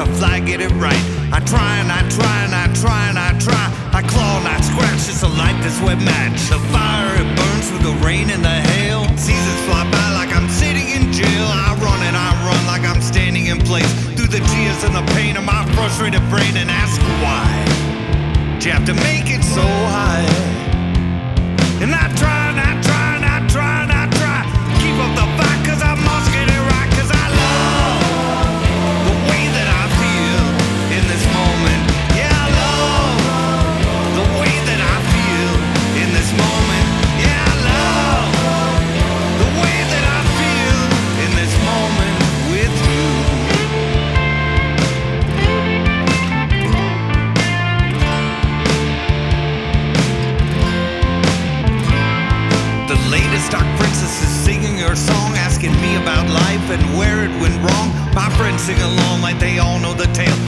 I fly, get it right. I try and I try and I try and I try. I claw and I scratch just to light this wet match. The fire it burns through the rain and the hail. Seasons fly by like I'm sitting in jail. I run and I run like I'm standing in place. Through the tears and the pain of my frustrated brain and ask why. Do you have to make it so high? The latest Dark Princess is singing her song, asking me about life and where it went wrong. My friends sing along like they all know the tale.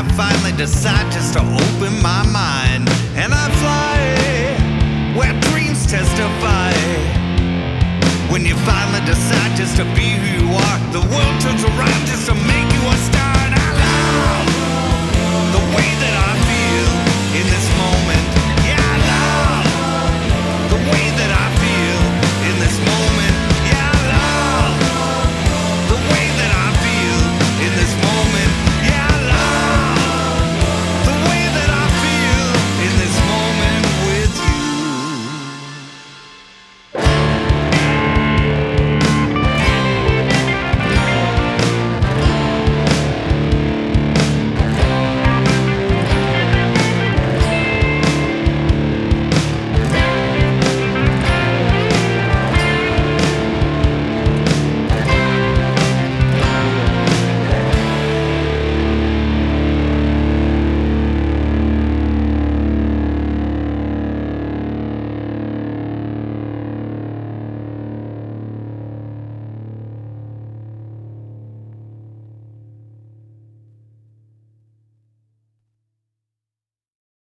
I finally decide just to open my mind. And I fly where dreams testify. When you finally decide just to be who you are, the world turns around just to make you a star. And I love the way that I.